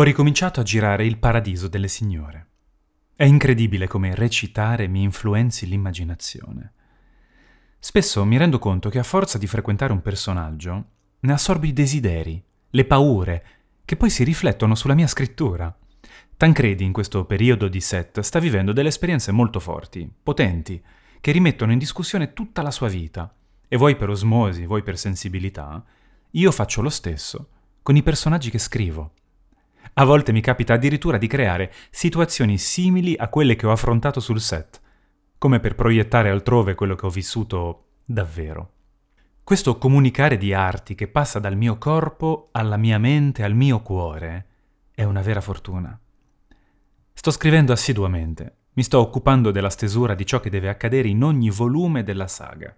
Ho ricominciato a girare Il paradiso delle signore. È incredibile come recitare mi influenzi l'immaginazione. Spesso mi rendo conto che a forza di frequentare un personaggio, ne assorbo i desideri, le paure, che poi si riflettono sulla mia scrittura. Tancredi in questo periodo di set sta vivendo delle esperienze molto forti, potenti, che rimettono in discussione tutta la sua vita. E vuoi per osmosi, vuoi per sensibilità, io faccio lo stesso con i personaggi che scrivo. A volte mi capita addirittura di creare situazioni simili a quelle che ho affrontato sul set, come per proiettare altrove quello che ho vissuto davvero. Questo comunicare di arti che passa dal mio corpo alla mia mente, al mio cuore, è una vera fortuna. Sto scrivendo assiduamente, mi sto occupando della stesura di ciò che deve accadere in ogni volume della saga.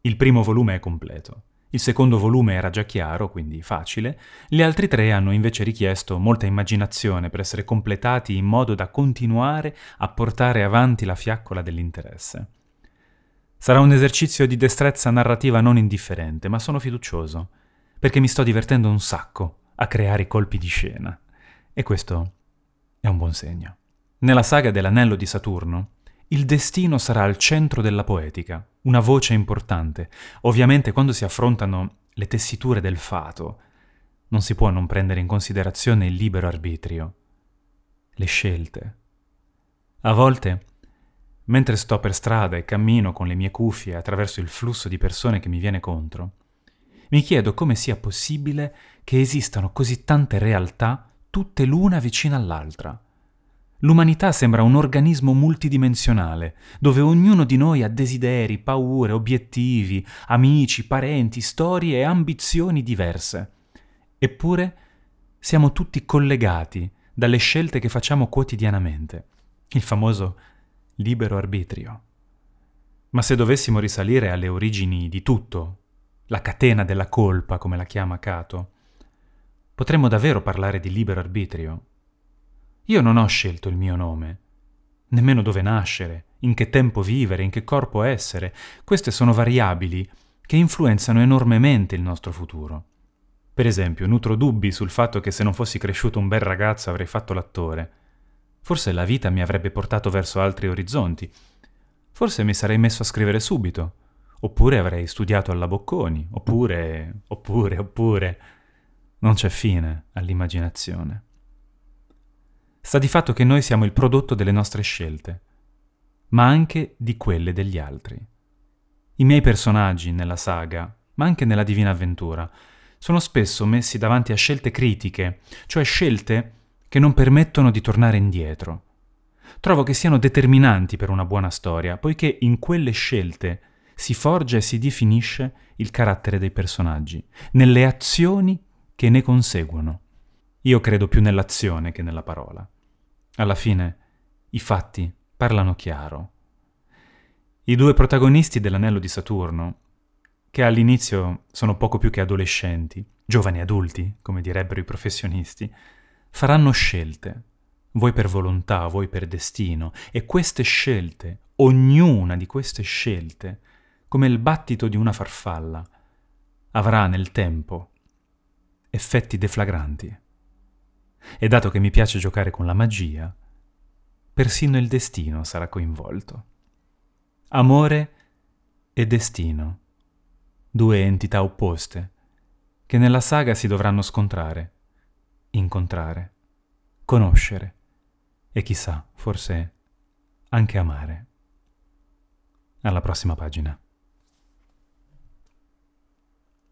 Il primo volume è completo. Il secondo volume era già chiaro, quindi facile, gli altri tre hanno invece richiesto molta immaginazione per essere completati in modo da continuare a portare avanti la fiaccola dell'interesse. Sarà un esercizio di destrezza narrativa non indifferente, ma sono fiducioso, perché mi sto divertendo un sacco a creare i colpi di scena. E questo è un buon segno. Nella saga dell'anello di Saturno, il destino sarà al centro della poetica, una voce importante. Ovviamente quando si affrontano le tessiture del fato, non si può non prendere in considerazione il libero arbitrio, le scelte. A volte, mentre sto per strada e cammino con le mie cuffie attraverso il flusso di persone che mi viene contro, mi chiedo come sia possibile che esistano così tante realtà tutte l'una vicina all'altra L'umanità sembra un organismo multidimensionale, dove ognuno di noi ha desideri, paure, obiettivi, amici, parenti, storie e ambizioni diverse. Eppure siamo tutti collegati dalle scelte che facciamo quotidianamente, il famoso libero arbitrio. Ma se dovessimo risalire alle origini di tutto, la catena della colpa, come la chiama Cato, potremmo davvero parlare di libero arbitrio io non ho scelto il mio nome, nemmeno dove nascere, in che tempo vivere, in che corpo essere. Queste sono variabili che influenzano enormemente il nostro futuro. Per esempio, nutro dubbi sul fatto che se non fossi cresciuto un bel ragazzo avrei fatto l'attore. Forse la vita mi avrebbe portato verso altri orizzonti. Forse mi sarei messo a scrivere subito. Oppure avrei studiato alla Bocconi. Oppure, oppure, oppure. Non c'è fine all'immaginazione. Sta di fatto che noi siamo il prodotto delle nostre scelte, ma anche di quelle degli altri. I miei personaggi nella saga, ma anche nella Divina Avventura, sono spesso messi davanti a scelte critiche, cioè scelte che non permettono di tornare indietro. Trovo che siano determinanti per una buona storia, poiché in quelle scelte si forgia e si definisce il carattere dei personaggi, nelle azioni che ne conseguono. Io credo più nell'azione che nella parola. Alla fine, i fatti parlano chiaro. I due protagonisti dell'anello di Saturno, che all'inizio sono poco più che adolescenti, giovani adulti, come direbbero i professionisti, faranno scelte, voi per volontà, voi per destino, e queste scelte, ognuna di queste scelte, come il battito di una farfalla, avrà nel tempo effetti deflagranti. E dato che mi piace giocare con la magia, persino il destino sarà coinvolto. Amore e destino, due entità opposte, che nella saga si dovranno scontrare, incontrare, conoscere e chissà, forse anche amare. Alla prossima pagina.